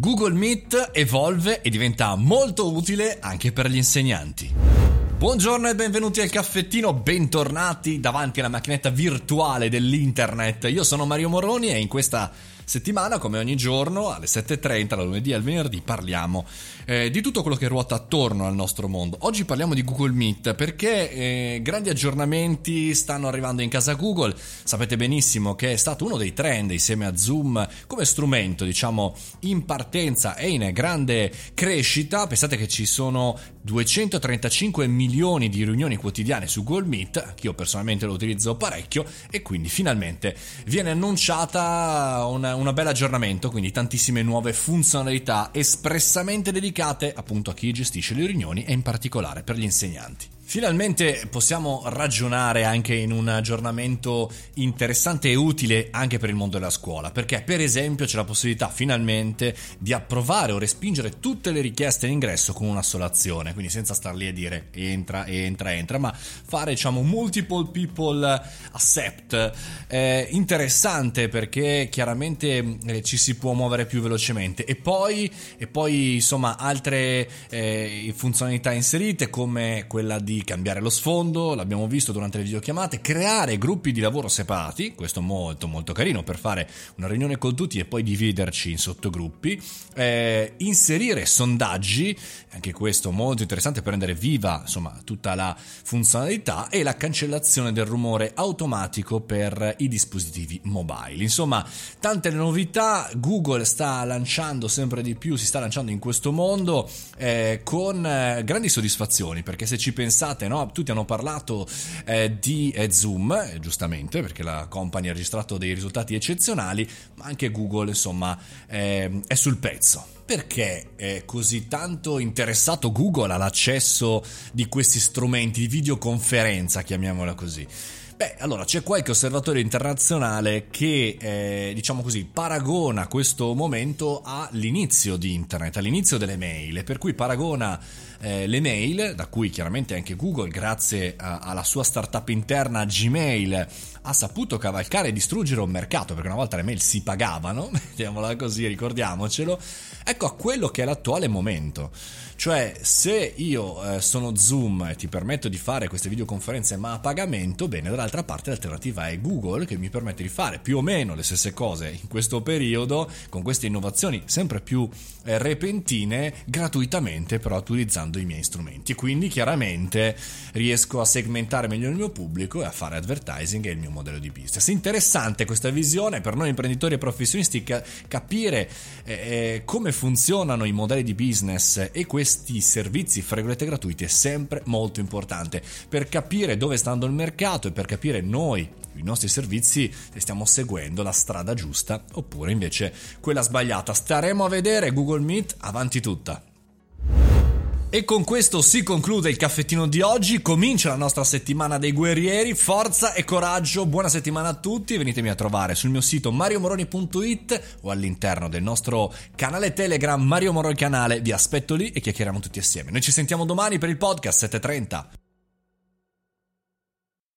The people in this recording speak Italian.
Google Meet evolve e diventa molto utile anche per gli insegnanti. Buongiorno e benvenuti al caffettino, bentornati davanti alla macchinetta virtuale dell'internet. Io sono Mario Moroni e in questa settimana, come ogni giorno, alle 7.30, dal lunedì al venerdì, parliamo eh, di tutto quello che ruota attorno al nostro mondo. Oggi parliamo di Google Meet perché eh, grandi aggiornamenti stanno arrivando in casa Google. Sapete benissimo che è stato uno dei trend insieme a Zoom come strumento, diciamo, in partenza e in grande crescita. Pensate che ci sono 235 milioni di riunioni quotidiane su Google Meet, che io personalmente lo utilizzo parecchio, e quindi finalmente viene annunciata una, un bel aggiornamento, quindi tantissime nuove funzionalità espressamente dedicate appunto a chi gestisce le riunioni e in particolare per gli insegnanti. Finalmente possiamo ragionare anche in un aggiornamento interessante e utile anche per il mondo della scuola, perché per esempio c'è la possibilità finalmente di approvare o respingere tutte le richieste in ingresso con una sola azione, quindi senza star lì a dire entra, entra, entra, ma fare diciamo multiple people accept. È interessante perché chiaramente eh, ci si può muovere più velocemente e poi, e poi insomma altre eh, funzionalità inserite come quella di cambiare lo sfondo, l'abbiamo visto durante le videochiamate, creare gruppi di lavoro separati, questo molto molto carino per fare una riunione con tutti e poi dividerci in sottogruppi, eh, inserire sondaggi, anche questo molto interessante per rendere viva insomma tutta la funzionalità e la cancellazione del rumore automatico per i dispositivi mobile. Insomma, tante novità, Google sta lanciando sempre di più, si sta lanciando in questo mondo eh, con eh, grandi soddisfazioni, perché se ci pensate pensate, no? tutti hanno parlato eh, di eh, Zoom, eh, giustamente, perché la company ha registrato dei risultati eccezionali, ma anche Google, insomma, ehm, è sul pezzo. Perché è così tanto interessato Google all'accesso di questi strumenti di videoconferenza, chiamiamola così? Beh, allora c'è qualche osservatore internazionale che, eh, diciamo così, paragona questo momento all'inizio di internet, all'inizio delle mail, per cui paragona eh, le mail, da cui chiaramente anche Google, grazie a, alla sua startup interna Gmail, ha saputo cavalcare e distruggere un mercato, perché una volta le mail si pagavano, mettiamola così, ricordiamocelo, ecco a quello che è l'attuale momento. Cioè, se io eh, sono Zoom e ti permetto di fare queste videoconferenze ma a pagamento, bene, dall'altra parte l'alternativa è Google che mi permette di fare più o meno le stesse cose in questo periodo, con queste innovazioni sempre più eh, repentine, gratuitamente però utilizzando i miei strumenti. Quindi chiaramente riesco a segmentare meglio il mio pubblico e a fare advertising e il mio modello di business. Interessante questa visione per noi imprenditori e professionisti capire eh, eh, come funzionano i modelli di business e questi servizi, fra gratuiti, è sempre molto importante per capire dove sta andando il mercato e per capire noi, i nostri servizi, se stiamo seguendo la strada giusta oppure invece quella sbagliata. Staremo a vedere Google Meet avanti tutta. E con questo si conclude il caffettino di oggi, comincia la nostra settimana dei guerrieri, forza e coraggio, buona settimana a tutti, venitemi a trovare sul mio sito mariomoroni.it o all'interno del nostro canale Telegram Mario Moroni Canale, vi aspetto lì e chiacchieriamo tutti assieme. Noi ci sentiamo domani per il podcast 7.30.